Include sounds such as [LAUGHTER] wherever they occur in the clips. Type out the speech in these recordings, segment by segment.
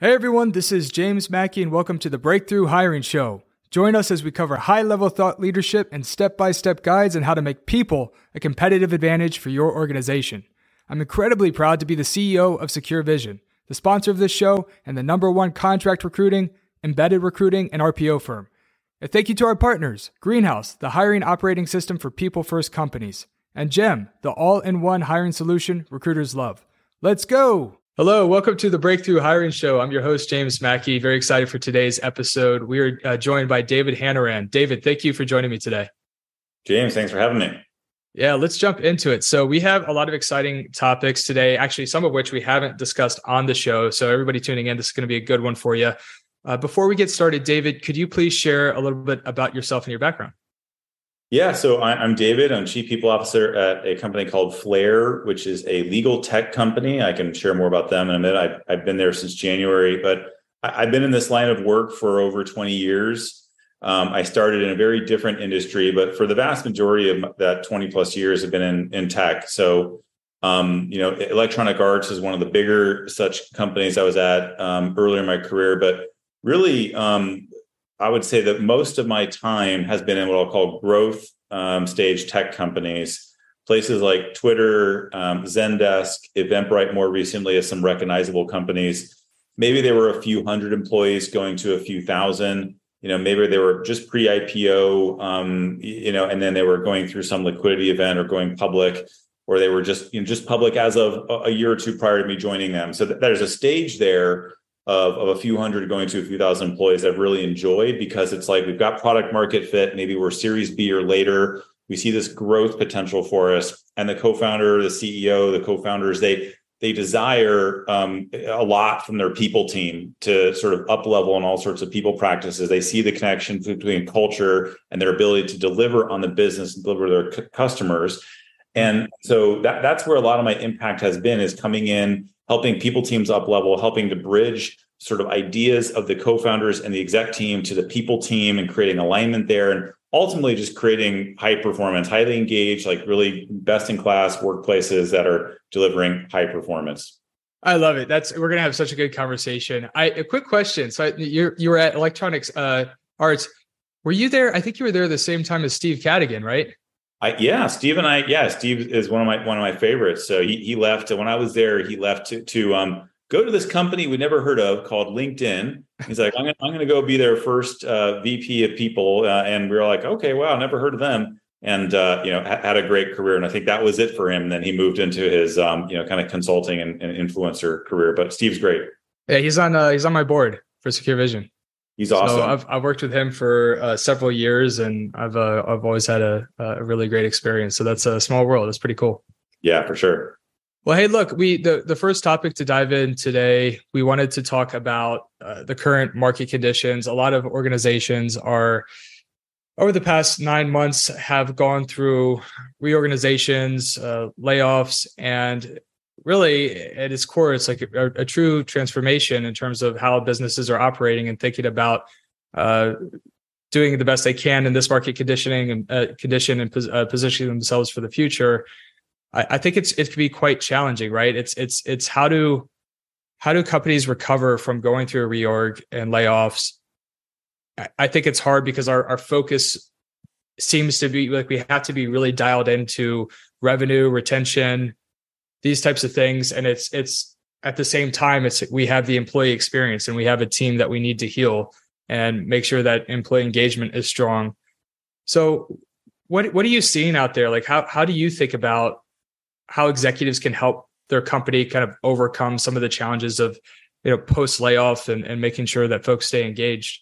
Hey everyone, this is James Mackey, and welcome to the Breakthrough Hiring Show. Join us as we cover high level thought leadership and step by step guides on how to make people a competitive advantage for your organization. I'm incredibly proud to be the CEO of SecureVision, the sponsor of this show, and the number one contract recruiting, embedded recruiting, and RPO firm. And thank you to our partners Greenhouse, the hiring operating system for people first companies, and GEM, the all in one hiring solution recruiters love. Let's go! Hello, welcome to the Breakthrough Hiring Show. I'm your host, James Mackey. Very excited for today's episode. We are uh, joined by David Hanrahan. David, thank you for joining me today. James, thanks for having me. Yeah, let's jump into it. So, we have a lot of exciting topics today, actually, some of which we haven't discussed on the show. So, everybody tuning in, this is going to be a good one for you. Uh, before we get started, David, could you please share a little bit about yourself and your background? Yeah, so I'm David. I'm Chief People Officer at a company called Flare, which is a legal tech company. I can share more about them in a minute. I've, I've been there since January, but I've been in this line of work for over 20 years. Um, I started in a very different industry, but for the vast majority of that 20 plus years, have been in, in tech. So, um, you know, Electronic Arts is one of the bigger such companies I was at um, earlier in my career, but really um, I would say that most of my time has been in what I'll call growth um, stage tech companies, places like Twitter, um, Zendesk, Eventbrite, more recently as some recognizable companies. Maybe there were a few hundred employees going to a few thousand. You know, maybe they were just pre-IPO, um, you know, and then they were going through some liquidity event or going public, or they were just you know, just public as of a year or two prior to me joining them. So th- there's a stage there of, of a few hundred going to a few thousand employees I've really enjoyed because it's like we've got product market fit. Maybe we're Series B or later. We see this growth potential for us. And the co-founder, the CEO, the co-founders, they they desire um, a lot from their people team to sort of up level on all sorts of people practices. They see the connection between culture and their ability to deliver on the business and deliver their c- customers. And so that, that's where a lot of my impact has been is coming in helping people teams up level, helping to bridge sort of ideas of the co-founders and the exec team to the people team and creating alignment there and ultimately just creating high performance, highly engaged, like really best in class workplaces that are delivering high performance. I love it. That's we're gonna have such a good conversation. I a quick question. So you you were at Electronics uh, Arts. Were you there? I think you were there the same time as Steve Cadigan, right? I, yeah, Steve and I, yeah, Steve is one of my one of my favorites. So he he left when I was there. He left to to um go to this company we never heard of called LinkedIn. He's like, I'm gonna I'm gonna go be their first uh, VP of people, uh, and we were like, okay, wow, never heard of them. And uh, you know, ha- had a great career, and I think that was it for him. And then he moved into his um, you know kind of consulting and, and influencer career. But Steve's great. Yeah, he's on uh, he's on my board for SecureVision. He's awesome. So I've I've worked with him for uh, several years, and I've uh, I've always had a a really great experience. So that's a small world. It's pretty cool. Yeah, for sure. Well, hey, look, we the the first topic to dive in today, we wanted to talk about uh, the current market conditions. A lot of organizations are over the past nine months have gone through reorganizations, uh, layoffs, and really at its core, it's like a, a, true transformation in terms of how businesses are operating and thinking about uh, doing the best they can in this market conditioning and uh, condition and pos- uh, positioning themselves for the future. I, I, think it's it can be quite challenging, right? It's it's it's how do how do companies recover from going through a reorg and layoffs? I, I think it's hard because our our focus seems to be like we have to be really dialed into revenue retention these types of things. And it's it's at the same time it's we have the employee experience and we have a team that we need to heal and make sure that employee engagement is strong. So what what are you seeing out there? Like how how do you think about how executives can help their company kind of overcome some of the challenges of you know post layoff and, and making sure that folks stay engaged?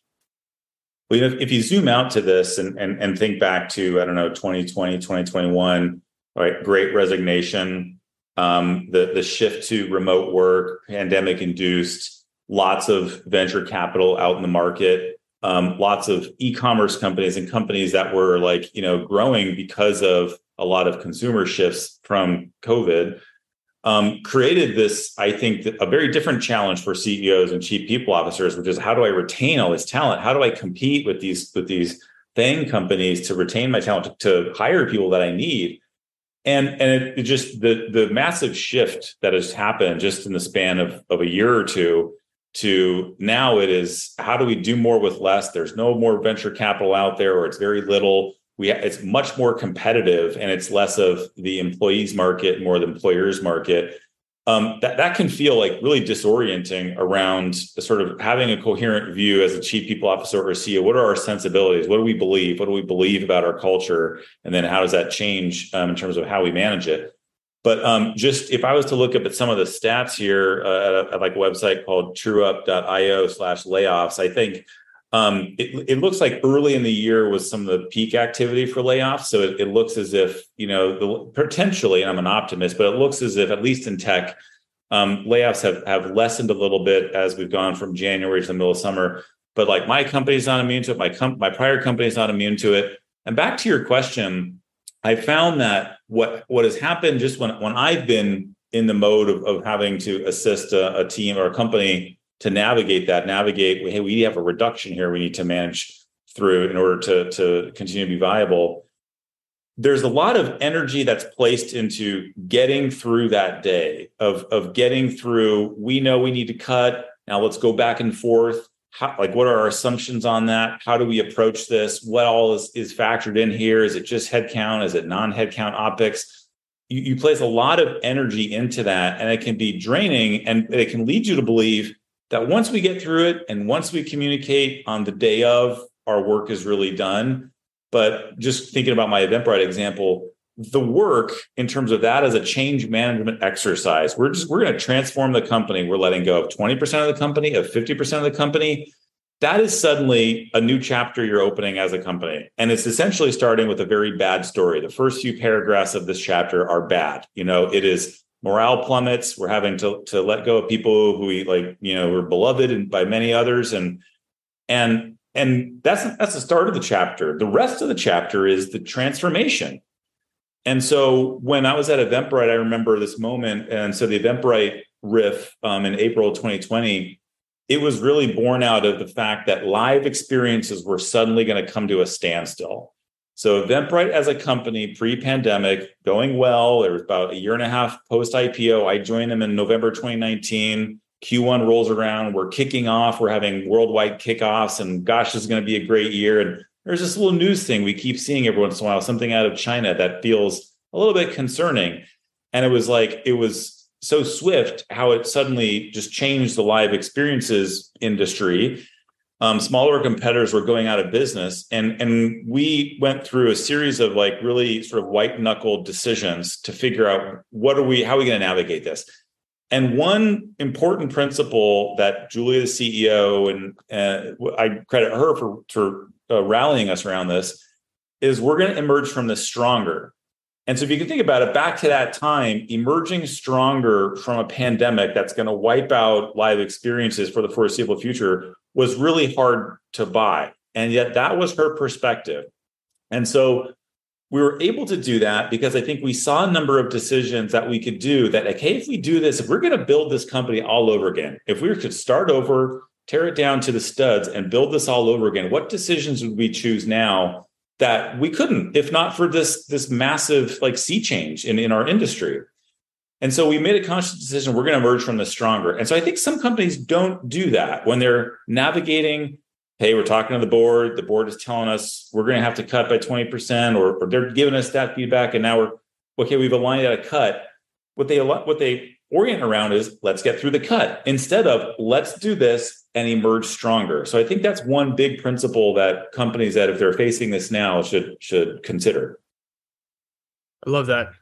Well you know if you zoom out to this and and, and think back to i don't know 2020 2021 right? Great resignation um, the the shift to remote work, pandemic induced, lots of venture capital out in the market, um, lots of e-commerce companies and companies that were like you know growing because of a lot of consumer shifts from COVID. Um, created this, I think, a very different challenge for CEOs and chief people officers, which is how do I retain all this talent? How do I compete with these with these thing companies to retain my talent to, to hire people that I need? And and it, it, just the the massive shift that has happened just in the span of of a year or two to now it is how do we do more with less? There's no more venture capital out there or it's very little. We it's much more competitive and it's less of the employees market more the employers market um, that that can feel like really disorienting around sort of having a coherent view as a chief people officer or CEO. What are our sensibilities? What do we believe? What do we believe about our culture? And then how does that change um, in terms of how we manage it? But um, just if I was to look up at some of the stats here uh, at, a, at like a website called trueup.io slash layoffs, I think um, it, it, looks like early in the year was some of the peak activity for layoffs. So it, it, looks as if, you know, the, potentially, and I'm an optimist, but it looks as if, at least in tech, um, layoffs have, have lessened a little bit as we've gone from January to the middle of summer. But like my company's not immune to it. My, com- my prior company's not immune to it. And back to your question, I found that what, what has happened just when, when I've been in the mode of, of having to assist a, a team or a company to navigate that, navigate, hey, we have a reduction here we need to manage through in order to, to continue to be viable. There's a lot of energy that's placed into getting through that day of, of getting through, we know we need to cut. Now let's go back and forth. How, like what are our assumptions on that? How do we approach this? What all is, is factored in here? Is it just headcount? Is it non-headcount optics? You, you place a lot of energy into that and it can be draining and it can lead you to believe that once we get through it and once we communicate on the day of, our work is really done. But just thinking about my Eventbrite example, the work in terms of that as a change management exercise, we're just we're going to transform the company. We're letting go of 20% of the company, of 50% of the company. That is suddenly a new chapter you're opening as a company. And it's essentially starting with a very bad story. The first few paragraphs of this chapter are bad. You know, it is morale plummets. We're having to to let go of people who we like, you know, were beloved and by many others, and and and that's that's the start of the chapter. The rest of the chapter is the transformation. And so when I was at Eventbrite, I remember this moment. And so the Eventbrite riff um, in April 2020, it was really born out of the fact that live experiences were suddenly going to come to a standstill. So Eventbrite as a company pre-pandemic going well. There was about a year and a half post IPO. I joined them in November 2019. Q1 rolls around. We're kicking off. We're having worldwide kickoffs, and gosh, this is going to be a great year. And there's this little news thing we keep seeing every once in a while, something out of China that feels a little bit concerning. And it was like it was so swift how it suddenly just changed the live experiences industry um, smaller competitors were going out of business. And and we went through a series of like really sort of white knuckled decisions to figure out what are we how are we going to navigate this? And one important principle that julia the ceo and uh, i credit her for for uh, rallying us around this is we're going to emerge from this stronger. And so if you can think about it back to that time emerging stronger from a pandemic that's going to wipe out live experiences for the foreseeable future was really hard to buy. And yet that was her perspective. And so we were able to do that because I think we saw a number of decisions that we could do that, like, hey, if we do this, if we're going to build this company all over again, if we could start over, tear it down to the studs and build this all over again, what decisions would we choose now that we couldn't, if not for this, this massive like sea change in, in our industry? And so we made a conscious decision we're going to emerge from this stronger. And so I think some companies don't do that when they're navigating. Hey, we're talking to the board. The board is telling us we're going to have to cut by 20%, or, or they're giving us that feedback. And now we're okay, we've aligned at a cut. What they what they orient around is let's get through the cut instead of let's do this and emerge stronger. So I think that's one big principle that companies that if they're facing this now should should consider. I love that.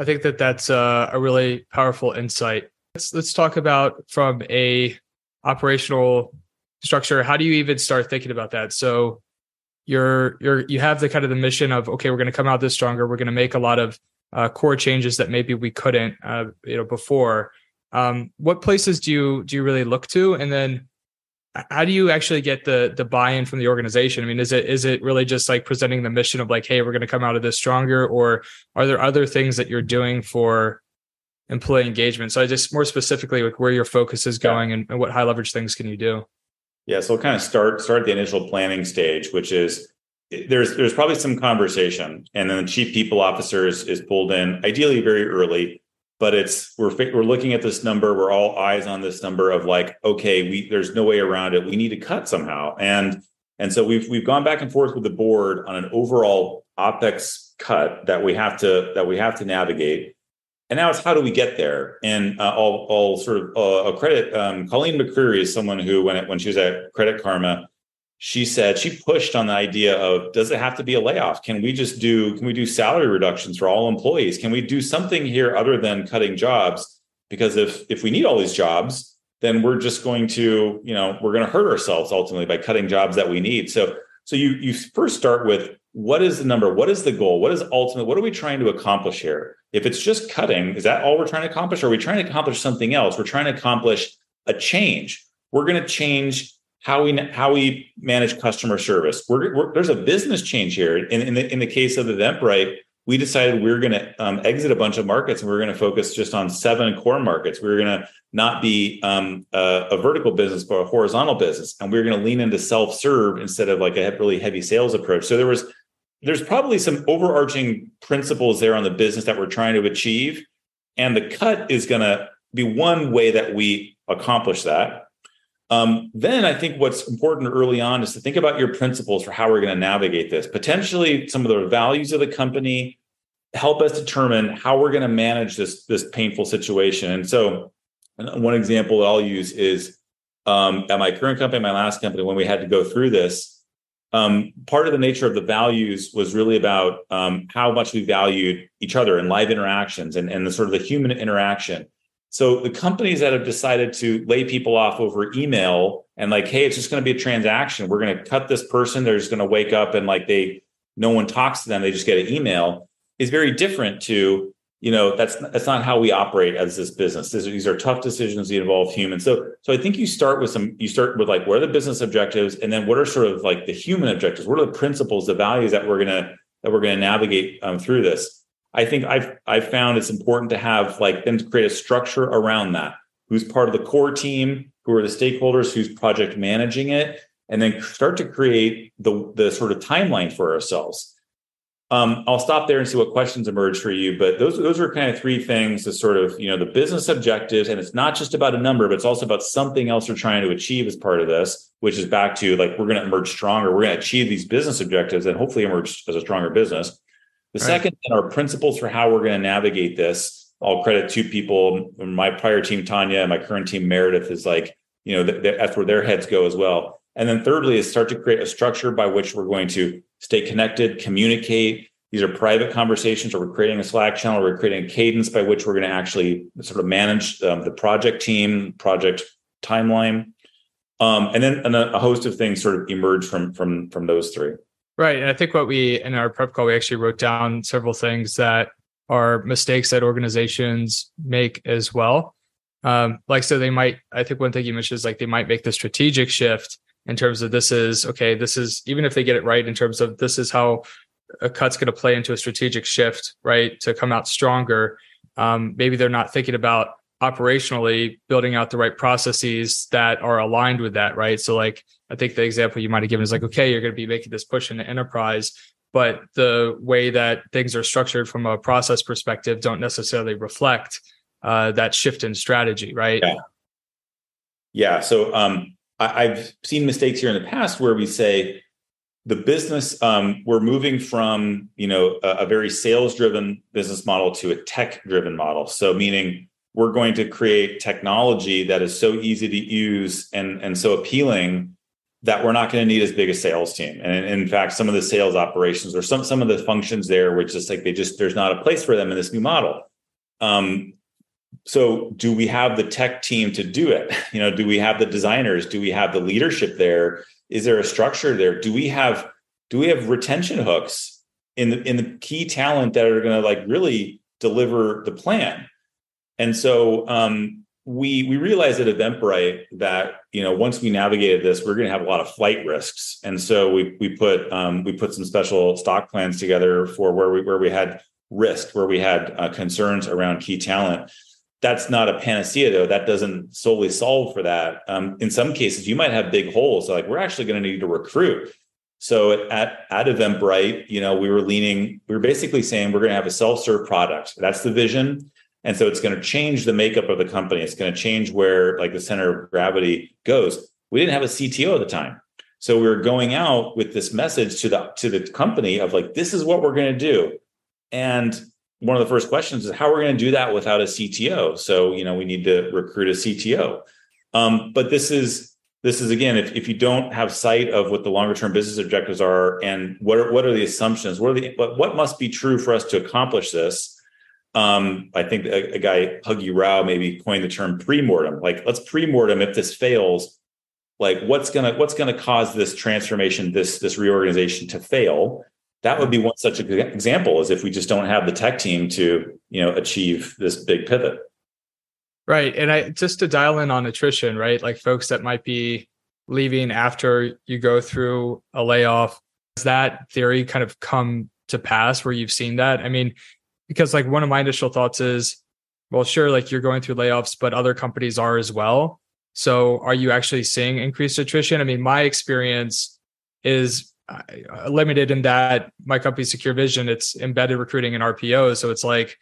I think that that's a, a really powerful insight. Let's let's talk about from a operational structure. How do you even start thinking about that? So you're you're you have the kind of the mission of okay, we're going to come out this stronger. We're going to make a lot of uh, core changes that maybe we couldn't uh, you know before. Um, what places do you do you really look to, and then how do you actually get the the buy-in from the organization? I mean is it is it really just like presenting the mission of like hey we're going to come out of this stronger or are there other things that you're doing for employee engagement? So i just more specifically like where your focus is going yeah. and, and what high leverage things can you do? Yeah so we'll kind of start start the initial planning stage which is there's there's probably some conversation and then the chief people officer is, is pulled in ideally very early but it's we're we're looking at this number. We're all eyes on this number of like, okay, we there's no way around it. We need to cut somehow, and and so we've we've gone back and forth with the board on an overall opex cut that we have to that we have to navigate. And now it's how do we get there? And uh, I'll, I'll sort of uh, credit um, Colleen McCreary is someone who when it, when she was at Credit Karma, she said she pushed on the idea of does it have to be a layoff? Can we just do can we do salary reductions for all employees? Can we do something here other than cutting jobs? Because if if we need all these jobs, then we're just going to you know we're going to hurt ourselves ultimately by cutting jobs that we need. So so you you first start with what is the number? What is the goal? What is ultimate? What are we trying to accomplish here? If it's just cutting, is that all we're trying to accomplish? Or are we trying to accomplish something else? We're trying to accomplish a change. We're going to change how we how we manage customer service. We're, we're, there's a business change here. In, in the in the case of Eventbrite, we decided we are going to um, exit a bunch of markets and we are going to focus just on seven core markets. We are going to not be um, a, a, vertical business, but a horizontal business, and we are going to lean into self serve instead of like a really heavy sales approach. So there was there's probably some overarching principles there on the business that we're trying to achieve. And the cut is going to be one way that we accomplish that. Um, then I think what's important early on is to think about your principles for how we're going to navigate this. Potentially, some of the values of the company help us determine how we're going to manage this this painful situation. And so, one example that I'll use is um, at my current company, my last company, when we had to go through this um, part of the nature of the values was really about um, how much we valued each other and live interactions and, and the sort of the human interaction. So the companies that have decided to lay people off over email and like, hey, it's just going to be a transaction. We're going to cut this person. They're just going to wake up and like they, no one talks to them. They just get an email is very different to you know that's that's not how we operate as this business this, these are tough decisions that involve humans so so i think you start with some you start with like what are the business objectives and then what are sort of like the human objectives what are the principles the values that we're gonna that we're gonna navigate um, through this i think i've i've found it's important to have like them to create a structure around that who's part of the core team who are the stakeholders who's project managing it and then start to create the the sort of timeline for ourselves um, I'll stop there and see what questions emerge for you. But those those are kind of three things: the sort of you know the business objectives, and it's not just about a number, but it's also about something else we're trying to achieve as part of this, which is back to like we're going to emerge stronger. We're going to achieve these business objectives and hopefully emerge as a stronger business. The right. second are principles for how we're going to navigate this. I'll credit two people: my prior team, Tanya, and my current team, Meredith, is like you know th- that's where their heads go as well. And then thirdly is start to create a structure by which we're going to stay connected, communicate. These are private conversations, or we're creating a Slack channel, or we're creating a cadence by which we're going to actually sort of manage um, the project team, project timeline, um, and then and a, a host of things sort of emerge from from from those three. Right, and I think what we in our prep call we actually wrote down several things that are mistakes that organizations make as well. Um, like so, they might. I think one thing you mentioned is like they might make the strategic shift in terms of this is okay this is even if they get it right in terms of this is how a cut's going to play into a strategic shift right to come out stronger um, maybe they're not thinking about operationally building out the right processes that are aligned with that right? So like i think the example you might have given is like okay you're going to be making this push into enterprise but the way that things are structured from a process perspective don't necessarily reflect uh, that shift in strategy right? Yeah. Yeah so um I, have seen mistakes here in the past where we say the business um, we're moving from you know a, a very sales driven business model to a tech driven model. So meaning we're going to create technology that is so easy to use and and so appealing that we're not going to need as big a sales team. And in fact, some of the sales operations or some some of the functions there, which is like they just there's not a place for them in this new model. Um, so do we have the tech team to do it? [LAUGHS] You know do we have the designers? Do we have the leadership there? Is there a structure there? Do we have do we have retention hooks in the in the key talent that are going to like really deliver the plan and so um, we we realized at eventbrite that you know once we navigated this we're going to have a lot of flight risks. And so we we put um, we put some special stock plans together for where we where we had risk where we had uh, concerns around key talent. That's not a panacea though. That doesn't solely solve for that. Um, in some cases you might have big holes. Like we're actually going to need to recruit. So at at eventbrite you know we were leaning we were basically saying we're going to have a self-serve product. That's the vision And so it's going to change the makeup of the company. It's going to change where like the center of gravity goes. We didn't have a CTO at the time. So we were going out with this message to the to the company of like, this is what we're going to do. And one of the first questions is how are we're going to do that without a CTO. So, you know, we need to recruit a CTO. Um, but this is this is again, if, if you don't have sight of what the longer term business objectives are and what are, what are the assumptions, what are the what, what must be true for us to accomplish this? Um, I think a, a guy Huggy Rao maybe coined the term pre-mortem. Like, let's pre-mortem if this fails. Like, what's gonna what's gonna cause this transformation, this this reorganization to fail? That would be one such example, as if we just don't have the tech team to you know achieve this big pivot. Right. And I just to dial in on attrition, right? Like folks that might be leaving after you go through a layoff, does that theory kind of come to pass where you've seen that? I mean, because like one of my initial thoughts is, well, sure, like you're going through layoffs, but other companies are as well. So are you actually seeing increased attrition? I mean, my experience is uh, limited in that my company SecureVision it's embedded recruiting and rpo so it's like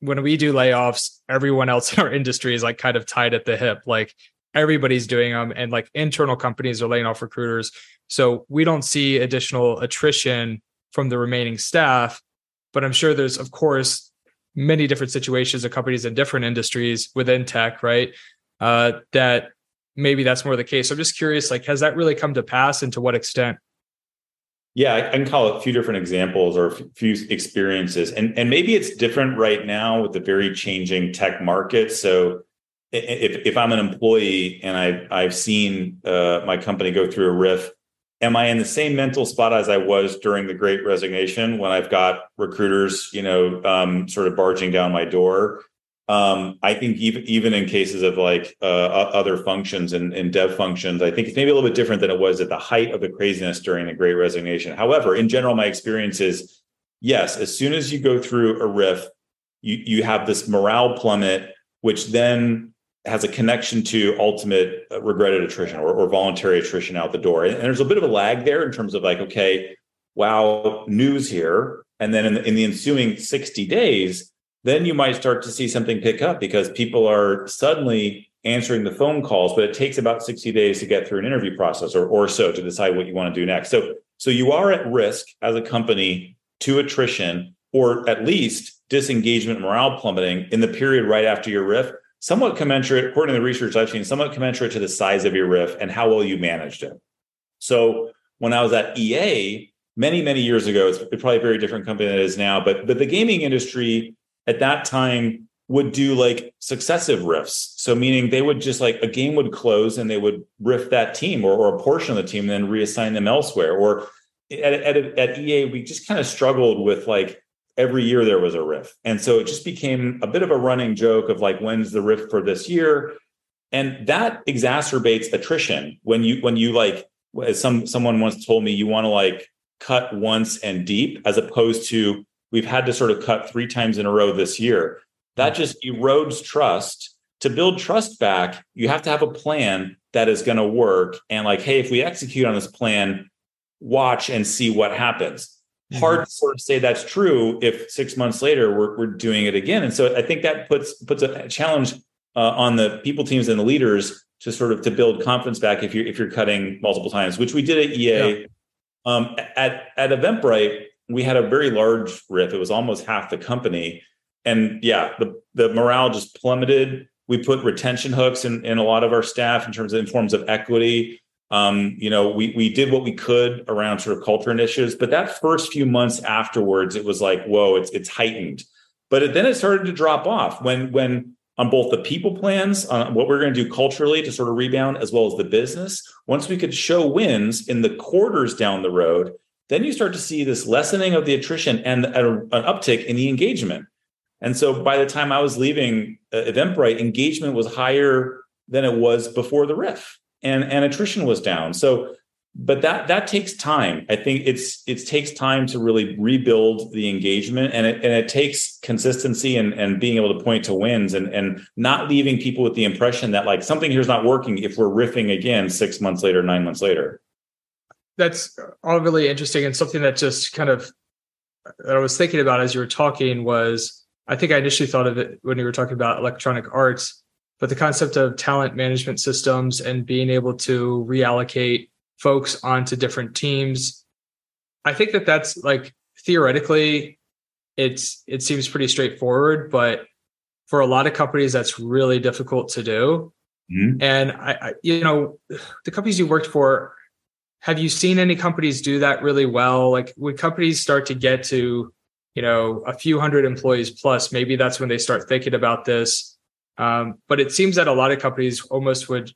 when we do layoffs, everyone else [LAUGHS] in our industry is like kind of tied at the hip. Like everybody's doing them, and like internal companies are laying off recruiters. So we don't see additional attrition from the remaining staff. But I'm sure there's, of course, many different situations of companies in different industries within tech, right? Uh, that maybe that's more the case. So I'm just curious, like, has that really come to pass and to what extent? Yeah, I can call a few different examples or a few experiences. And, and maybe it's different right now with the very changing tech market. So if, if I'm an employee and I've, I've seen uh, my company go through a RIF, am I in the same mental spot as I was during the great resignation when I've got recruiters, you know, um, sort of barging down my door? Um, I think even even in cases of like uh, other functions and, and dev functions, I think it's maybe a little bit different than it was at the height of the craziness during the Great Resignation. However, in general, my experience is yes, as soon as you go through a riff, you you have this morale plummet, which then has a connection to ultimate uh, regretted attrition or, or voluntary attrition out the door. And, and there's a bit of a lag there in terms of like, okay, wow, news here, and then in the, in the ensuing 60 days then you might start to see something pick up because people are suddenly answering the phone calls, but it takes about 60 days to get through an interview process or, or so to decide what you want to do next. So, so you are at risk as a company to attrition or at least disengagement morale plummeting in the period right after your RIF, somewhat commensurate, according to the research I've seen, somewhat commensurate to the size of your RIF and how well you managed it. So when I was at EA many, many years ago, it's probably a very different company than it is now, but but the gaming industry at that time would do like successive RIFs. So meaning they would just like a game would close and they would riff that team or, or a portion of the team and then reassign them elsewhere. Or at, at, at EA, we just kind of struggled with like every year there was a RIF. And so it just became a bit of a running joke of like, when's the RIF for this year? And that exacerbates attrition when you, when you like, as some, someone once told me, you want to like cut once and deep as opposed to we've had to sort of cut three times in a row this year. That just erodes trust. To build trust back, you have to have a plan that is going to work. And like, hey, if we execute on this plan, watch and see what happens. Mm-hmm. Hard to sort of say that's true if six months later we're, we're doing it again. And so I think that puts puts a challenge uh, on the people teams and the leaders to sort of to build confidence back if you're if you're cutting multiple times, which we did at EA. Yeah. Um, at at Eventbrite, we had a very large RIF. It was almost half the company. And yeah, the, the morale just plummeted. We put retention hooks in, in a lot of our staff in terms of in forms of equity. Um, you know, we we did what we could around sort of culture initiatives, but that first few months afterwards, it was like, whoa, it's it's heightened. But it, then it started to drop off when when on both the people plans, on what we're going to do culturally to sort of rebound, as well as the business. Once we could show wins in the quarters down the road, then you start to see this lessening of the attrition and an uptick in the engagement. And so by the time I was leaving uh, Eventbrite, engagement was higher than it was before the RIF, and and attrition was down. So, but that that takes time. I think it's it takes time to really rebuild the engagement, and it and it takes consistency and and being able to point to wins and and not leaving people with the impression that like something here's not working if we're riffing again six months later, nine months later that's all really interesting and something that just kind of that I was thinking about as you were talking was I think I initially thought of it when you were talking about electronic arts, but the concept of talent management systems and being able to reallocate folks onto different teams. I think that that's like theoretically, it's it seems pretty straightforward, but for a lot of companies, that's really difficult to do. Mm-hmm. And I, I, you know, the companies you worked for, have you seen any companies do that really well? Like when companies start to get to, you know, a few hundred employees plus, maybe that's when they start thinking about this. Um, but it seems that a lot of companies almost would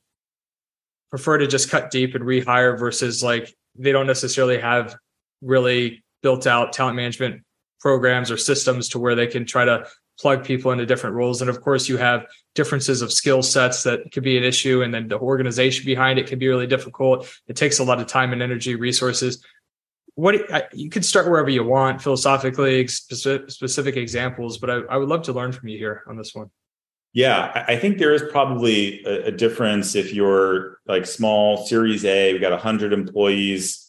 prefer to just cut deep and rehire versus like they don't necessarily have really built out talent management programs or systems to where they can try to plug people into different roles. And of course, you have differences of skill sets that could be an issue. And then the organization behind it can be really difficult. It takes a lot of time and energy, resources. What you could start wherever you want, philosophically, specific, examples, but I, I, would love to learn from you here on this one. Yeah, I think there is probably a, difference if you're like small, Series A, we've got 100 employees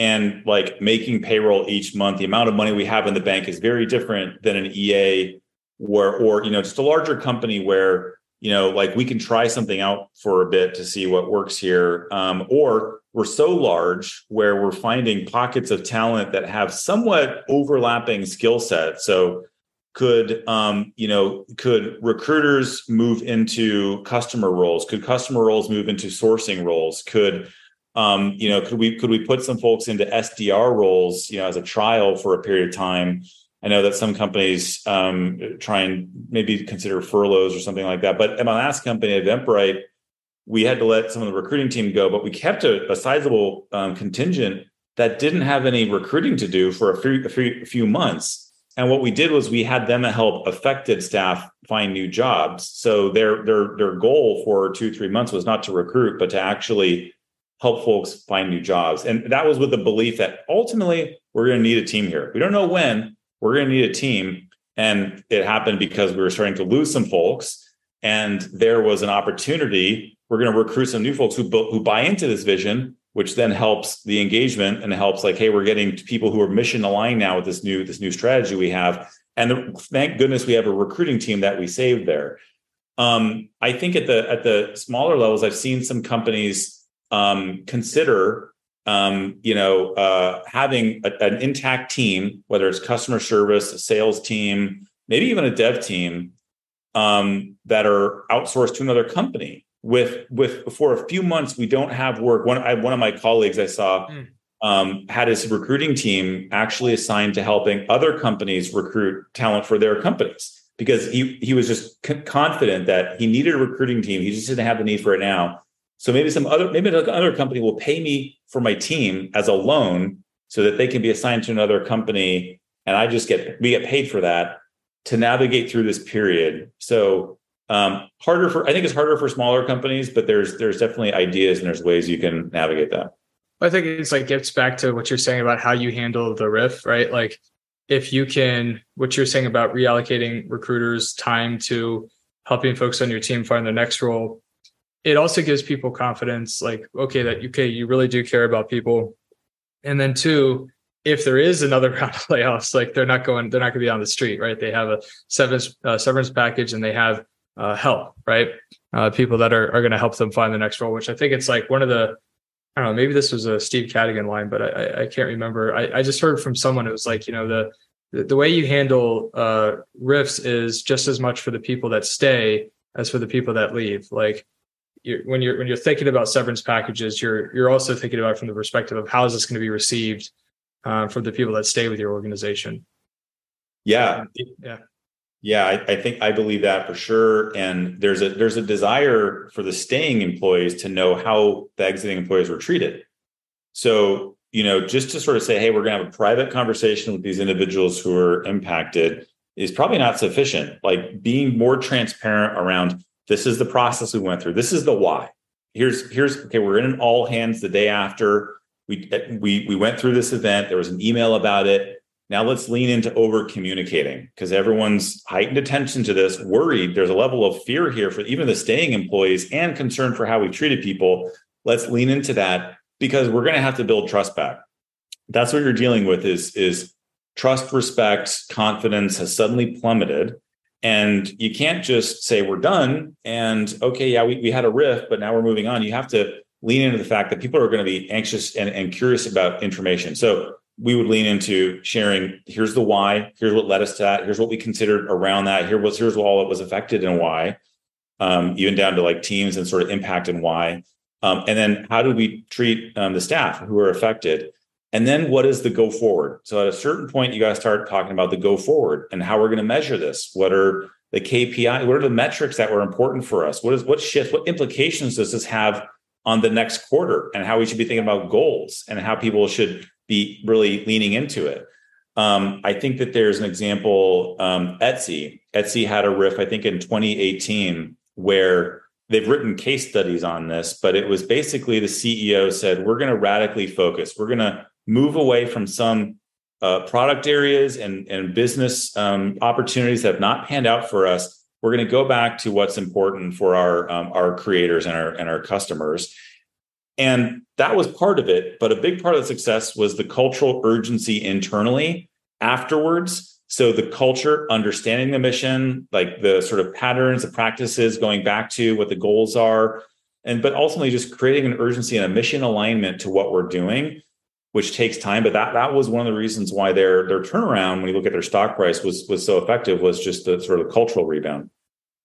and like making payroll each month the amount of money we have in the bank is very different than an ea where or you know just a larger company where you know like we can try something out for a bit to see what works here um, or we're so large where we're finding pockets of talent that have somewhat overlapping skill sets so could um, you know could recruiters move into customer roles could customer roles move into sourcing roles could um, you know could we could we put some folks into sdr roles you know as a trial for a period of time I know that some companies um, try and maybe consider furloughs or something like that. But at my last company, Eventbrite, we had to let some of the recruiting team go, but we kept a, a sizable um, contingent that didn't have any recruiting to do for a few, a few, a few months. And what we did was we had them help affected staff find new jobs. So their their their goal for two three months was not to recruit, but to actually help folks find new jobs. And that was with the belief that ultimately we're going to need a team here. We don't know when, we're going to need a team. And it happened because we were starting to lose some folks. And there was an opportunity. We're going to recruit some new folks who, who buy into this vision, which then helps the engagement and helps like, hey, we're getting people who are mission aligned now with this new this new strategy we have. And the, thank goodness we have a recruiting team that we saved there. Um, I think at the at the smaller levels, I've seen some companies um, consider um, you know, uh, having a, an intact team, whether it's customer service, a sales team, maybe even a dev team, um, that are outsourced to another company. With with for a few months, we don't have work. One I, one of my colleagues I saw mm. um, had his recruiting team actually assigned to helping other companies recruit talent for their companies because he he was just c- confident that he needed a recruiting team. He just didn't have the need for it now. So maybe some other maybe another company will pay me for my team as a loan so that they can be assigned to another company and I just get we get paid for that to navigate through this period. So um, harder for I think it's harder for smaller companies, but there's there's definitely ideas and there's ways you can navigate that. I think it's like gets back to what you're saying about how you handle the riff, right? Like if you can, what you're saying about reallocating recruiters time to helping folks on your team find their next role it also gives people confidence like okay that okay you really do care about people and then two if there is another [LAUGHS] round of layoffs like they're not going they're not going to be on the street right they have a severance uh, severance package and they have uh, help right? Uh, people that are, are going to help them find the next role which i think it's like one of the i don't know maybe this was a steve cadigan line but i i can't remember. I, I just heard from someone it was like you know the the way you handle uh, RIFs is just as much for the people that stay as for the people that leave. Like you're, when you're when you're thinking about severance packages, you're you're also thinking about from the perspective of how is this going to be received uh, from the people that stay with your organization. Yeah, yeah, yeah. I, I, think I believe that for sure. And there's a there's a desire for the staying employees to know how the exiting employees were treated. So you know, just to sort of say, hey, we're going to have a private conversation with these individuals who are impacted is probably not sufficient. Like being more transparent around this is the process we went through. This is the why. Here's here's okay. We're in an all hands the day after we we we went through this event. There was an email about it. Now let's lean into over communicating because everyone's heightened attention to this, worried. There's a level of fear here for even the staying employees and concern for how we treated people. Let's lean into that because we're going to have to build trust back. That's what you're dealing with is is trust, respect, confidence has suddenly plummeted And you can't just say we're done and okay, yeah, we, we had a riff, but now we're moving on. You have to lean into the fact that people are going to be anxious and, and curious about information. So we would lean into sharing here's the why, here's what led us to that, here's what we considered around that, here was here's all that was affected and why, um, even down to like teams and sort of impact and why. Um, and then how do we treat um, the staff who are affected? And then what is the go forward? So at a certain point, you to start talking about the go forward and how we're going to measure this. What are the KPI? What are the metrics that were important for us? What is what shift? What implications does this have on the next quarter? And how we should be thinking about goals and how people should be really leaning into it. Um, I think that there's an example. Um, Etsy. Etsy had a riff, I think, in 2018, where they've written case studies on this, but it was basically the CEO said, "We're going to radically focus. We're going to move away from some uh, product areas and, and business um, opportunities that have not panned out for us. We're going to go back to what's important for our um, our creators and our and our customers. And that was part of it, but a big part of the success was the cultural urgency internally afterwards. So the culture, understanding the mission, like the sort of patterns, the practices, going back to what the goals are, and but ultimately just creating an urgency and a mission alignment to what we're doing which takes time. But that that was one of the reasons why their their turnaround, when you look at their stock price, was was so effective. Was just the sort of cultural rebound.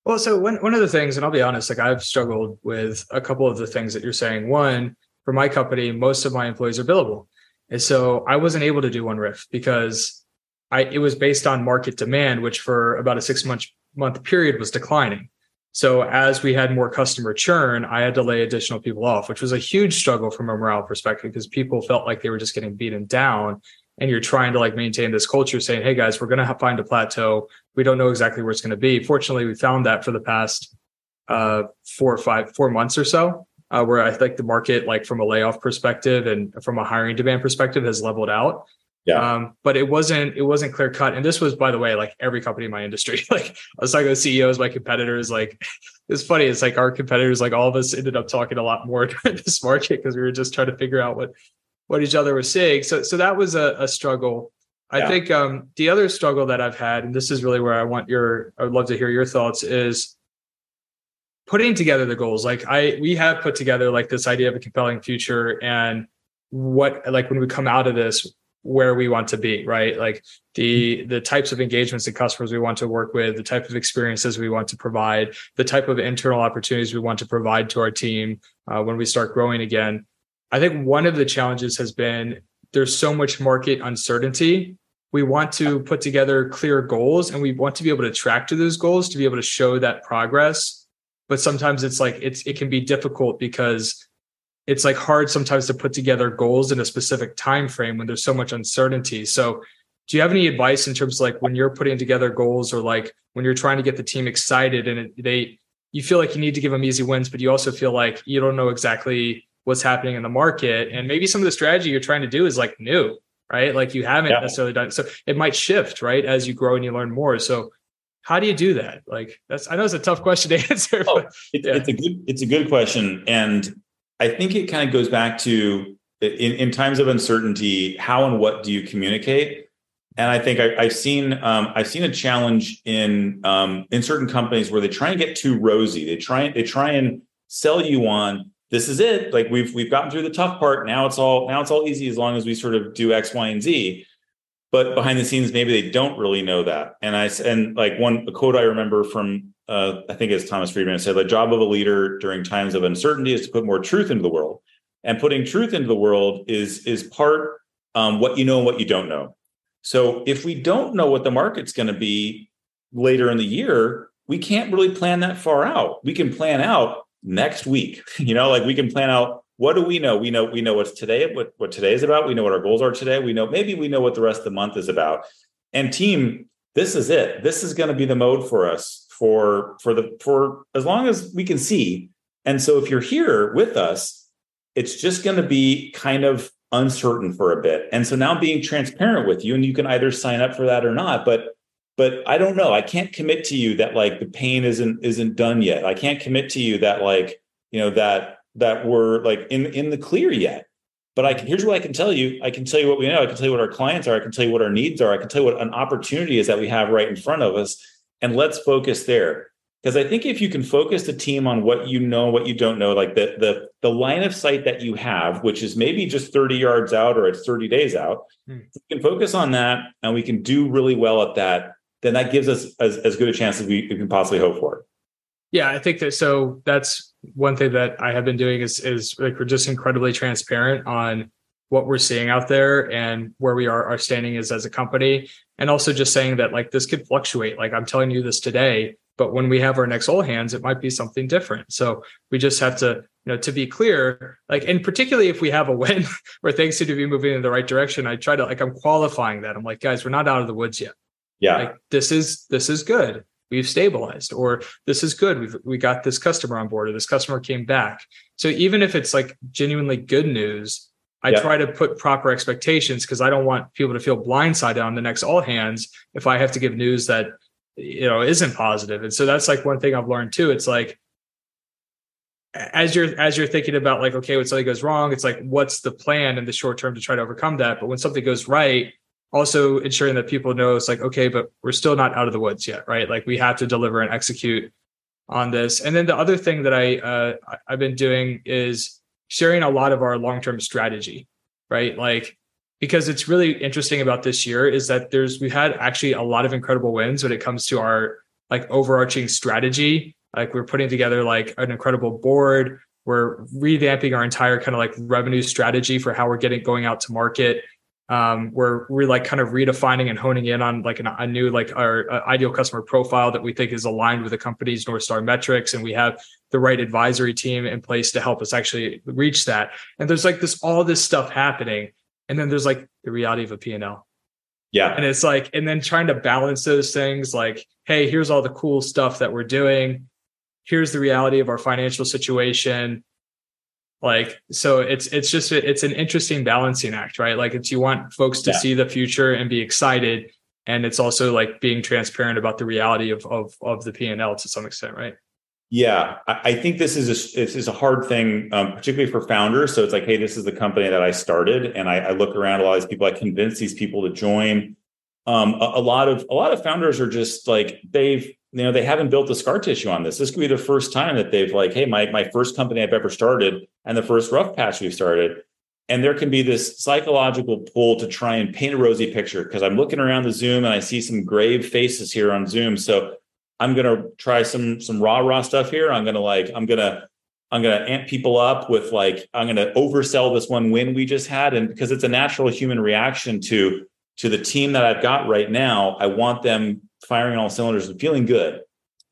Well, so one one of the things, and I'll be honest, like I've struggled with a couple of the things that you're saying. One, for my company, most of my employees are billable, and so I wasn't able to do one riff because I it was based on market demand, which for about a six month month period was declining. So as we had more customer churn, I had to lay additional people off, which was a huge struggle from a morale perspective because people felt like they were just getting beaten down. And you're trying to like maintain this culture saying, Hey guys, we're going to find a plateau. We don't know exactly where it's going to be. Fortunately, we found that for the past uh, four or five, four months or so, uh, where I think the market, like from a layoff perspective and from a hiring demand perspective has leveled out. Yeah. Um, but it wasn't it wasn't clear cut. And this was, by the way, like every company in my industry. [LAUGHS] like I was talking to CEOs, my competitors, like [LAUGHS] it's funny. It's like our competitors, like all of us ended up talking a lot more [LAUGHS] during this market because we were just trying to figure out what what each other was saying. So so that was a, a struggle. I yeah. think um, the other struggle that I've had, and this is really where I want your I would love to hear your thoughts, is putting together the goals. Like I we have put together like this idea of a compelling future and what like when we come out of this where we want to be right like the the types of engagements and customers we want to work with the type of experiences we want to provide the type of internal opportunities we want to provide to our team uh, when we start growing again i think one of the challenges has been there's so much market uncertainty. We want to put together clear goals and we want to be able to track to those goals to be able to show that progress. But sometimes it's like it's it can be difficult because it's like hard sometimes to put together goals in a specific time frame when there's so much uncertainty. So do you have any advice in terms of like when you're putting together goals or like when you're trying to get the team excited and it, they you feel like you need to give them easy wins but you also feel like you don't know exactly what's happening in the market and maybe some of the strategy you're trying to do is like new right like you haven't yeah. necessarily done so it might shift right as you grow and you learn more so how do you do that like that's i know it's a tough question to [LAUGHS] answer oh, but, it, yeah. it's a good it's a good question and I think it kind of goes back to in, in times of uncertainty, how and what do you communicate? And I think I, have seen um, I've seen a challenge in um, in certain companies where they try and get too rosy. They try they try and sell you on this is it. Like we've we've gotten through the tough part. Now it's all now it's all easy as long as we sort of do X, Y, and Z. But behind the scenes, maybe they don't really know that. And I and like one quote I remember from uh, I think it's Thomas Friedman said, the job of a leader during times of uncertainty is to put more truth into the world. And putting truth into the world is, is part um, what you know and what you don't know. So if we don't know what the market's going to be later in the year, we can't really plan that far out. We can plan out next week. [LAUGHS] You know, like we can plan out what do we know? We know we know what's today, what what today is about. We know what our goals are today. We know maybe we know what the rest of the month is about. And team, this is it. This is going to be the mode for us for for the for as long as we can see. And so if you're here with us, it's just going to be kind of uncertain for a bit. And so now being transparent with you and you can either sign up for that or not, but but I don't know. I can't commit to you that like the pain isn't isn't done yet. I can't commit to you that like, you know, that that we're like in in the clear yet. But I can, here's what I can tell you. I can tell you what we know. I can tell you what our clients are. I can tell you what our needs are. I can tell you what an opportunity is that we have right in front of us and let's focus there because I think if you can focus the team on what you know, what you don't know, like the the the line of sight that you have, which is maybe just 30 yards out or it's 30 days out, hmm. you can focus on that and we can do really well at that, then that gives us as, as good a chance as we, can possibly hope for. Yeah, I think that so that's one thing that I have been doing is is like we're just incredibly transparent on what we're seeing out there and where we are our standing is as a company and also just saying that like this could fluctuate like i'm telling you this today but when we have our next all hands, it might be something different. So we just have to, you know, to be clear, like, and particularly if we have a win [LAUGHS] where things seem to be moving in the right direction, I try to like I'm qualifying that. I'm like, guys, we're not out of the woods yet. Yeah. Like this is this is good. We've stabilized, or this is good. We've we got this customer on board, or this customer came back. So even if it's like genuinely good news, I yeah. try to put proper expectations because I don't want people to feel blindsided on the next all hands if I have to give news that you know isn't positive and so that's like one thing i've learned too it's like as you're as you're thinking about like okay when something goes wrong it's like what's the plan in the short term to try to overcome that but when something goes right also ensuring that people know it's like okay but we're still not out of the woods yet right? Like we have to deliver and execute on this. And then the other thing that i uh, i've been doing is sharing a lot of our long-term strategy right? Like because it's really interesting about this year is that there's we've had actually a lot of incredible wins when it comes to our like overarching strategy. Like we're putting together like an incredible board. We're revamping our entire kind of like revenue strategy for how we're getting going out to market um, we're we're like kind of redefining and honing in on like an, a new like our uh, ideal customer profile that we think is aligned with the company's north star metrics and we have the right advisory team in place to help us actually reach that and there's like this all this stuff happening and then there's like the reality of a P&L. Yeah. And it's like, and then trying to balance those things like, hey, here's all the cool stuff that we're doing. Here's the reality of our financial situation. Like, so it's it's just it's an interesting balancing act, right? Like it's you want folks to yeah. see the future and be excited. And it's also like being transparent about the reality of of of the P and L to some extent, right? Yeah, I think this is a, this is a hard thing, um, particularly for founders. So it's like, hey, this is the company that I started, and I, I look around a lot of these people. I convince these people to join. Um, a, a, lot of a lot of founders are just like they've you know they haven't built the scar tissue on this. This could be the first time that they've like, hey, my my first company I've ever started, and the first rough patch we've started, and there can be this psychological pull to try and paint a rosy picture because I'm looking around the Zoom and I see some grave faces here on Zoom. So I'm gonna try some some raw raw stuff here. I'm gonna like I'm gonna I'm gonna amp people up with like I'm gonna oversell this one win we just had, and because it's a natural human reaction to to the team that I've got right now, I want them firing all cylinders and feeling good.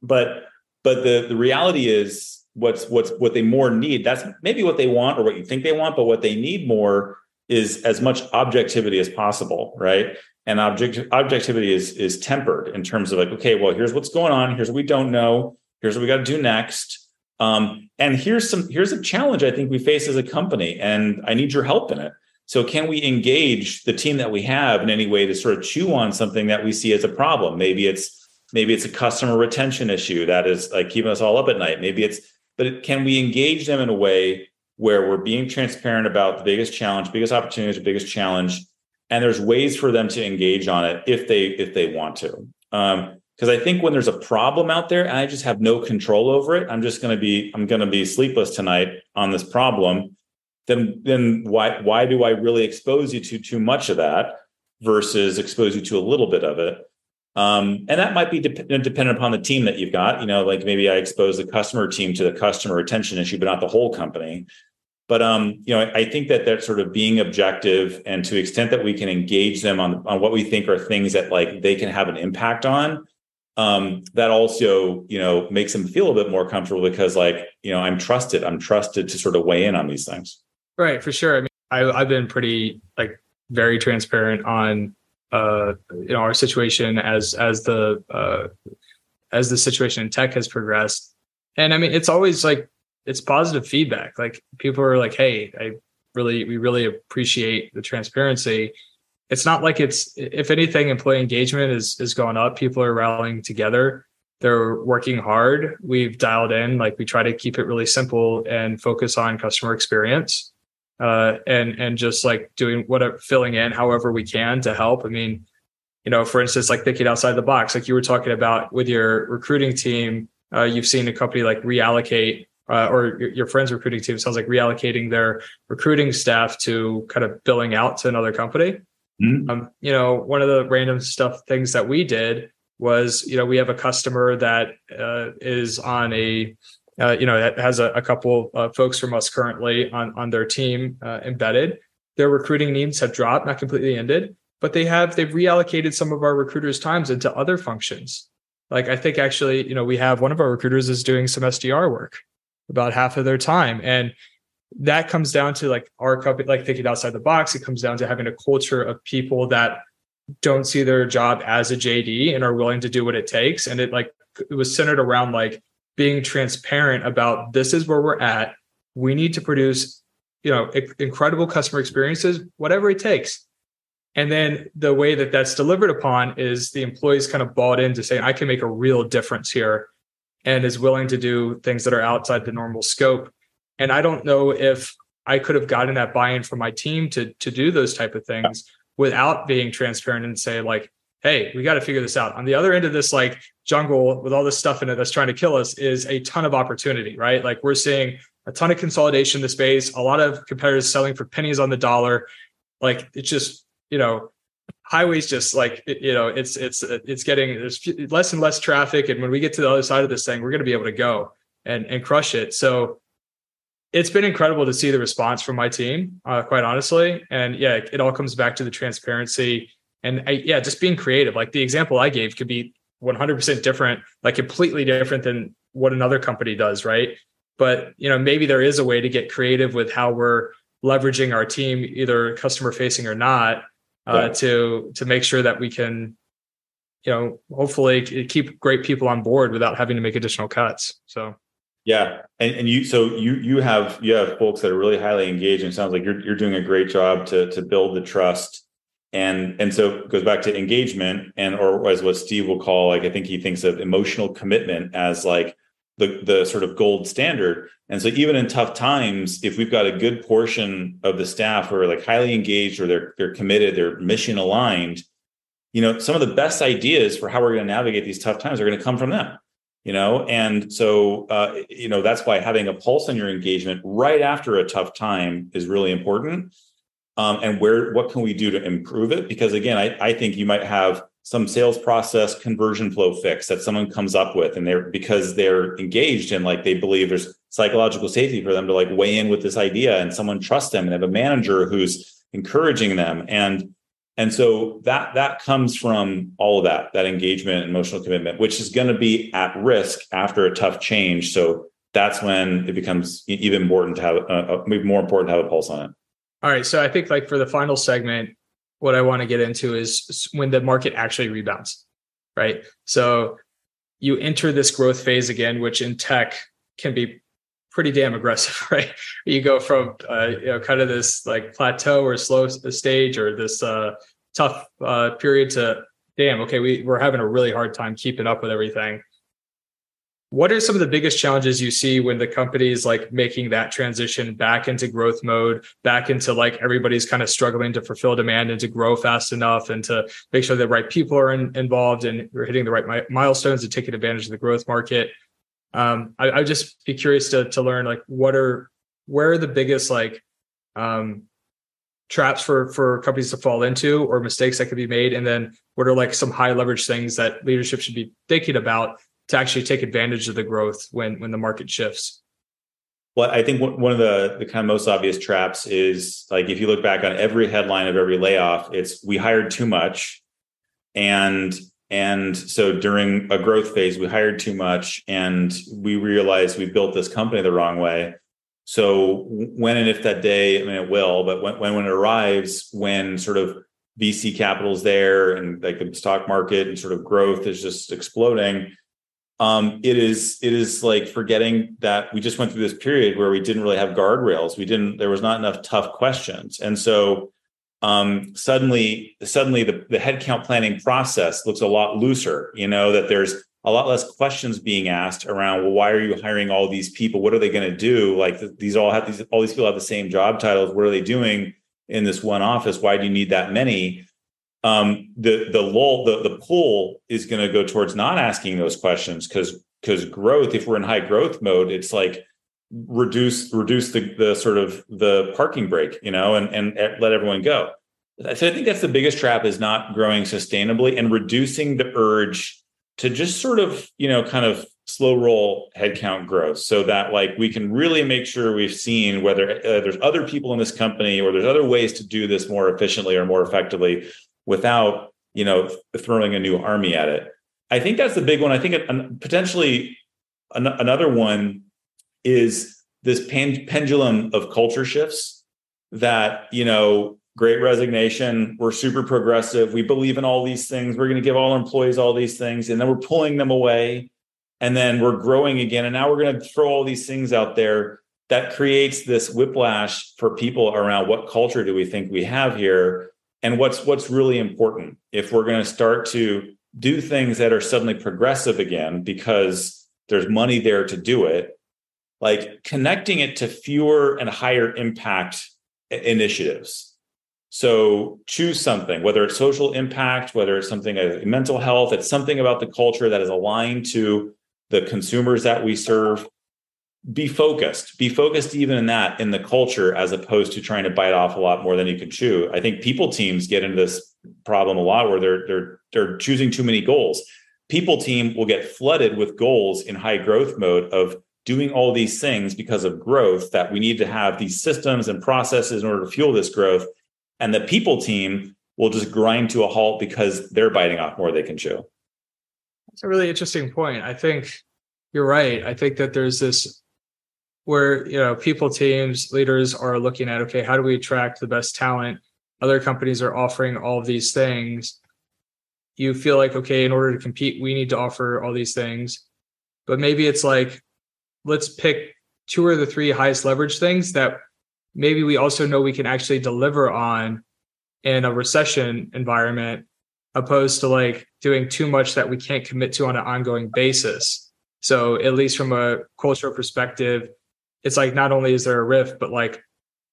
But but the the reality is what's what's what they more need. That's maybe what they want or what you think they want, but what they need more is as much objectivity as possible, right? and object objectivity is is tempered in terms of like okay well here's what's going on here's what we don't know here's what we got to do next um, and here's some here's a challenge i think we face as a company and i need your help in it so can we engage the team that we have in any way to sort of chew on something that we see as a problem? Maybe it's maybe it's a customer retention issue that is like keeping us all up at night. Maybe it's but can we engage them in a way where we're being transparent about the biggest challenge biggest opportunities the biggest challenge and there's ways for them to engage on it if they if they want to? Um because i think when there's a problem out there and i just have no control over it i'm just going to be i'm going to be sleepless tonight on this problem then then why why do i really expose you to too much of that versus expose you to a little bit of it um, and that might be de- dependent upon the team that you've got you know like maybe i expose the customer team to the customer retention issue but not the whole company but um, you know, I think that that sort of being objective and to the extent that we can engage them on on what we think are things that like they can have an impact on, um, that also you know makes them feel a bit more comfortable because like you know I'm trusted. I'm trusted to sort of weigh in on these things. Right, for sure. I mean, I, I've been pretty like very transparent on uh, you know our situation as as the uh, as the situation in tech has progressed, and I mean it's always like it's positive feedback. Like people are like, "Hey, I really we really appreciate the transparency." It's not like it's if anything, employee engagement is is going up. People are rallying together. They're working hard. We've dialed in. Like we try to keep it really simple and focus on customer experience, uh, and and just like doing whatever filling in however we can to help. I mean, you know, for instance, like thinking outside the box, like you were talking about with your recruiting team, uh, you've seen a company like reallocate uh, or your, your friend's recruiting team sounds like reallocating their recruiting staff to kind of billing out to another company. Mm-hmm. Um, you know, one of the random stuff things that we did was, you know, we have a customer that uh, is on a, uh, you know, that has a, a couple of folks from us currently on on their team uh, embedded. Their recruiting needs have dropped, not completely ended, but they have they've reallocated some of our recruiters' times into other functions. Like I think actually, you know, we have one of our recruiters is doing some SDR work about half of their time. And that comes down to like our company, like thinking outside the box. It comes down to having a culture of people that don't see their job as a JD and are willing to do what it takes. And it like it was centered around like being transparent about this is where we're at. We need to produce, you know, incredible customer experiences, whatever it takes. And then the way that that's delivered upon is the employees kind of bought into saying, I can make a real difference here and is willing to do things that are outside the normal scope. And I don't know if I could have gotten that buy-in from my team to to do those type of things without being transparent and say like, hey, we got to figure this out. On the other end of this like jungle with all this stuff in it that's trying to kill us is a ton of opportunity, right? Like we're seeing a ton of consolidation in the space, a lot of competitors selling for pennies on the dollar. Like it's just, you know, highways just like you know it's it's it's getting there's less and less traffic and when we get to the other side of this thing we're going to be able to go and and crush it so it's been incredible to see the response from my team uh, quite honestly and yeah it all comes back to the transparency and I, yeah just being creative. Like the example i gave could be 100% different like completely different than what another company does right? But you know maybe there is a way to get creative with how we're leveraging our team either customer facing or not uh, yeah. to to make sure that we can you know hopefully keep great people on board without having to make additional cuts so. Yeah. And, and you so you you have you have folks that are really highly engaged and it sounds like you're, you're doing a great job to to build the trust and and so it goes back to engagement and or as what steve will call like i think he thinks of emotional commitment as like the the sort of gold standard. And so even in tough times, if we've got a good portion of the staff who are like highly engaged or they're they're committed, they're mission aligned, you know, some of the best ideas for how we're going to navigate these tough times are going to come from them. You know, and so uh, you know that's why having a pulse on your engagement right after a tough time is really important. Um, and where what can we do to improve it? Because again, I, I think you might have some sales process conversion flow fix that someone comes up with and they're because they're engaged and like they believe there's psychological safety for them to like weigh in with this idea and someone trusts them and have a manager who's encouraging them. And and so that that comes from all of that that engagement emotional commitment which is going to be at risk after a tough change. So that's when it becomes even important to have uh more important to have a pulse on it all right so i think like for the final segment what I want to get into is when the market actually rebounds, right? So you enter this growth phase again, which in tech can be pretty damn aggressive, [LAUGHS] right? You go from uh, you know kind of this like plateau or slow stage or this uh, tough uh, period to damn okay we we're having a really hard time keeping up with everything what are some of the biggest challenges you see when the company is like making that transition back into growth mode, back into like everybody's kind of struggling to fulfill demand and to grow fast enough and to make sure the right people are in, involved and we're hitting the right mi- milestones and taking advantage of the growth market? Um, I, would just be curious to to learn like what are where are the biggest like um, traps for for companies to fall into or mistakes that could be made, and then what are like some high leverage things that leadership should be thinking about to actually take advantage of the growth when when the market shifts? Well, I think one of the the kind of most obvious traps is like if you look back on every headline of every layoff, it's we hired too much, and and so during a growth phase, we hired too much, and we realized we built this company the wrong way. So when and if that day, I mean, it will, but when when, when it arrives, when sort of VC capital's there and like the stock market and sort of growth is just exploding, um, it is it is like forgetting that we just went through this period where we didn't really have guardrails. We didn't. There was not enough tough questions, and so um, suddenly suddenly the the headcount planning process looks a lot looser. You know that there's a lot less questions being asked around. Well, why are you hiring all these people? What are they going to do? Like these all have these all these people have the same job titles. What are they doing in this one office? Why do you need that many? Um, the the lull the the pull is going to go towards not asking those questions because because growth if we're in high growth mode it's like reduce reduce the the sort of the parking brake you know and and let everyone go. So i think that's the biggest trap is not growing sustainably and reducing the urge to just sort of you know kind of slow roll headcount growth so that like we can really make sure we've seen whether uh, there's other people in this company or there's other ways to do this more efficiently or more effectively without you know throwing a new army at it. I think that's the big one. I think it, potentially an, another one is this pan, pendulum of culture shifts that you know great resignation we're super progressive we believe in all these things we're going to give all our employees all these things and then we're pulling them away and then we're growing again and now we're going to throw all these things out there that creates this whiplash for people around what culture do we think we have here and what's what's really important if we're going to start to do things that are suddenly progressive again because there's money there to do it like connecting it to fewer and higher impact initiatives. So choose something whether it's social impact whether it's something like mental health it's something about the culture that is aligned to the consumers that we serve be focused be focused even in that in the culture as opposed to trying to bite off a lot more than you can chew i think people teams get into this problem a lot where they're they're they're choosing too many goals people team will get flooded with goals in high growth mode of doing all these things because of growth that we need to have these systems and processes in order to fuel this growth and the people team will just grind to a halt because they're biting off more they can chew that's a really interesting point. I think you're right. I think that there's this where you know people teams leaders are looking at okay how do we attract the best talent? Other companies are offering all of these things. You feel like okay in order to compete we need to offer all these things. But maybe it's like let's pick two or the three highest leverage things that maybe we also know we can actually deliver on in a recession environment opposed to like doing too much that we can't commit to on an ongoing basis. So at least from a cultural perspective, it's like not only is there a rift, but like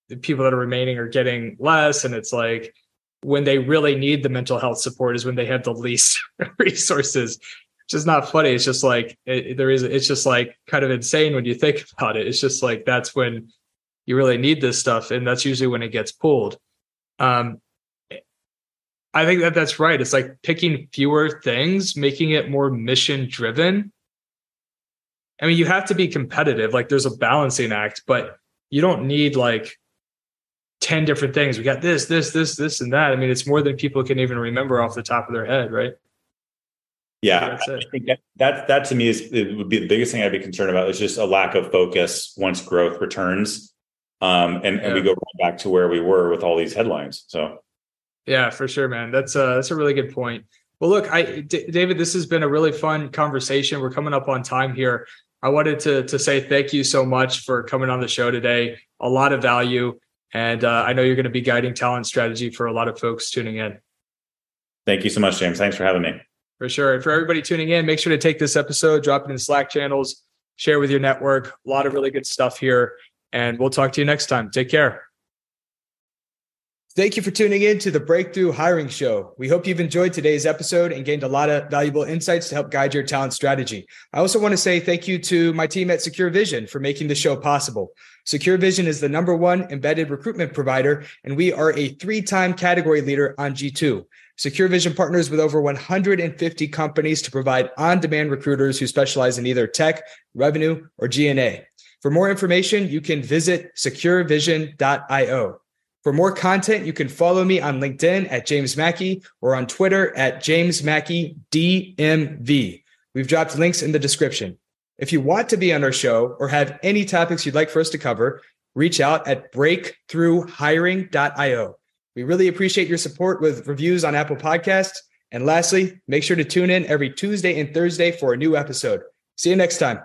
the people that are remaining are getting less. And it's like when they really need the mental health support is when they have the least [LAUGHS] resources. It's just not funny. It's just like it, there is. It's just like kind of insane when you think [LAUGHS] about it. It's just like that's when you really need this stuff, and that's usually when it gets pulled. Um, I think that that's right. It's like picking fewer things, making it more mission driven. I mean, you have to be competitive. Like there's a balancing act, but you don't need like 10 different things. We got this, this, this, this, and that. I mean, it's more than people can even remember off the top of their head, right? Yeah, I think that, that that to me is it would be the biggest thing I'd be concerned about is just a lack of focus once growth returns, um, and, yeah. and we go right back to where we were with all these headlines. So yeah, for sure, man. That's a that's a really good point. Well, look, I D- David, this has been a really fun conversation. We're coming up on time here. I wanted to to say thank you so much for coming on the show today. A lot of value, and uh, I know you're going to be guiding talent strategy for a lot of folks tuning in. Thank you so much, James. Thanks for having me. For sure. And for everybody tuning in, make sure to take this episode, drop it in Slack channels, share with your network. A lot of really good stuff here. And we'll talk to you next time. Take care. Thank you for tuning in to the Breakthrough Hiring Show. We hope you've enjoyed today's episode and gained a lot of valuable insights to help guide your talent strategy. I also want to say thank you to my team at SecureVision for making the show possible. SecureVision is the number one embedded recruitment provider, and we are a three time category leader on G2. SecureVision partners with over 150 companies to provide on demand recruiters who specialize in either tech, revenue, or G&A. For more information, you can visit securevision.io. For more content, you can follow me on LinkedIn at James Mackey or on Twitter at James Mackey DMV. We've dropped links in the description. If you want to be on our show or have any topics you'd like for us to cover, reach out at breakthroughhiring.io. We really appreciate your support with reviews on Apple Podcasts. And lastly, make sure to tune in every Tuesday and Thursday for a new episode. See you next time.